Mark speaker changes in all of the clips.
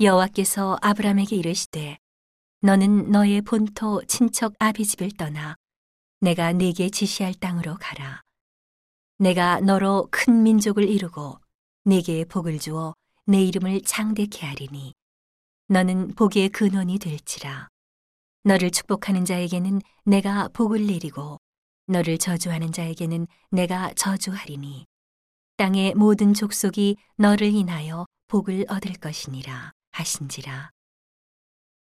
Speaker 1: 여호와께서 아브람에게 이르시되 너는 너의 본토 친척 아비 집을 떠나 내가 네게 지시할 땅으로 가라. 내가 너로 큰 민족을 이루고 네게 복을 주어 내 이름을 창대케 하리니 너는 복의 근원이 될지라. 너를 축복하는 자에게는 내가 복을 내리고 너를 저주하는 자에게는 내가 저주하리니 땅의 모든 족속이 너를 인하여 복을 얻을 것이니라 하신지라.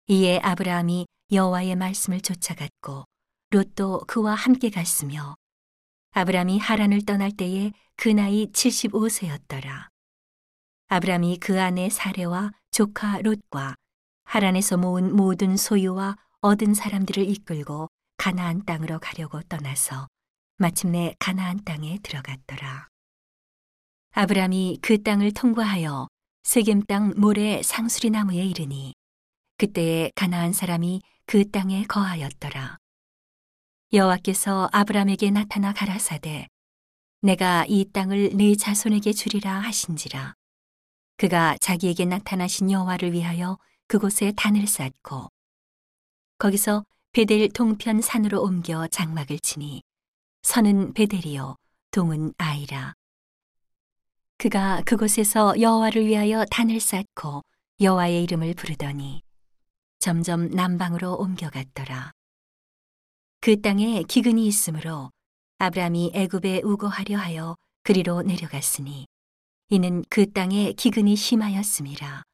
Speaker 1: 이에 아브라함이 여호와의 말씀을 쫓아갔고 롯도 그와 함께 갔으며 아브라함이 하란을 떠날 때에 그 나이 75세였더라. 아브라함이 그 아내 사레와 조카 롯과 하란에서 모은 모든 소유와 얻은 사람들을 이끌고 가나안 땅으로 가려고 떠나서 마침내 가나안 땅에 들어갔더라. 아브라함이 그 땅을 통과하여 세겜 땅 모래 상수리 나무에 이르니 그때에 가나안 사람이 그 땅에 거하였더라. 여호와께서 아브라함에게 나타나 가라사대 내가 이 땅을 네 자손에게 주리라 하신지라. 그가 자기에게 나타나신 여호와를 위하여 그곳에 단을 쌓고 거기서 베델 동편 산으로 옮겨 장막을 치니 선은 베델이요 동은 아이라. 그가 그곳에서 여호와를 위하여 단을 쌓고 여호와의 이름을 부르더니 점점 남방으로 옮겨갔더라. 그 땅에 기근이 있으므로 아브라함이 애굽에 우거하려 하여 그리로 내려갔으니 이는 그 땅에 기근이 심하였음이라.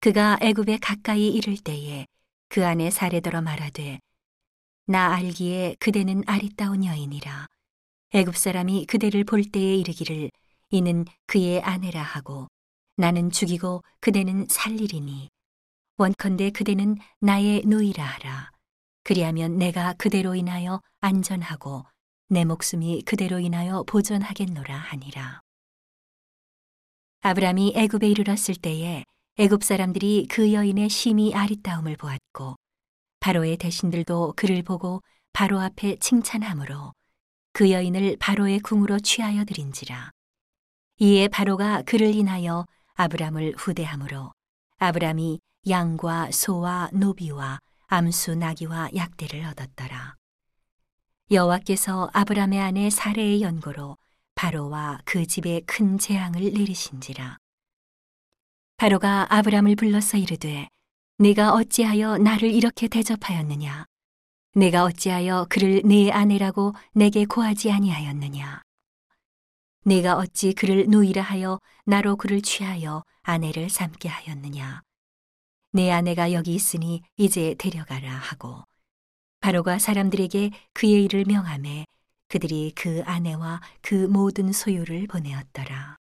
Speaker 1: 그가 애굽에 가까이 이를 때에 그 안에 사례더러 말하되 나 알기에 그대는 아리따운 여인이라. 애굽 사람이 그대를 볼 때에 이르기를 이는 그의 아내라 하고 나는 죽이고 그대는 살리리니 원컨대 그대는 나의 누이라 하라. 그리하면 내가 그대로 인하여 안전하고 내 목숨이 그대로 인하여 보존하겠노라 하니라. 아브람이 애굽에 이르렀을 때에 애굽 사람들이 그 여인의 심히 아리따움을 보았고 바로의 대신들도 그를 보고 바로 앞에 칭찬하므로 그 여인을 바로의 궁으로 취하여 드린지라. 이에 바로가 그를 인하여 아브람을 후대함으로 아브람이 양과 소와 노비와 암수 나귀와 약대를 얻었더라. 여호와께서 아브람의 아내 사레의 연고로 바로와 그 집에 큰 재앙을 내리신지라. 바로가 아브람을 불러서 이르되 네가 어찌하여 나를 이렇게 대접하였느냐? 내가 어찌하여 그를 네 아내라고 내게 고하지 아니하였느냐? 내가 어찌 그를 누이라 하여 나로 그를 취하여 아내를 삼게 하였느냐? 내 아내가 여기 있으니 이제 데려가라 하고 바로가 사람들에게 그의 일을 명함에 그들이 그 아내와 그 모든 소유를 보내었더라.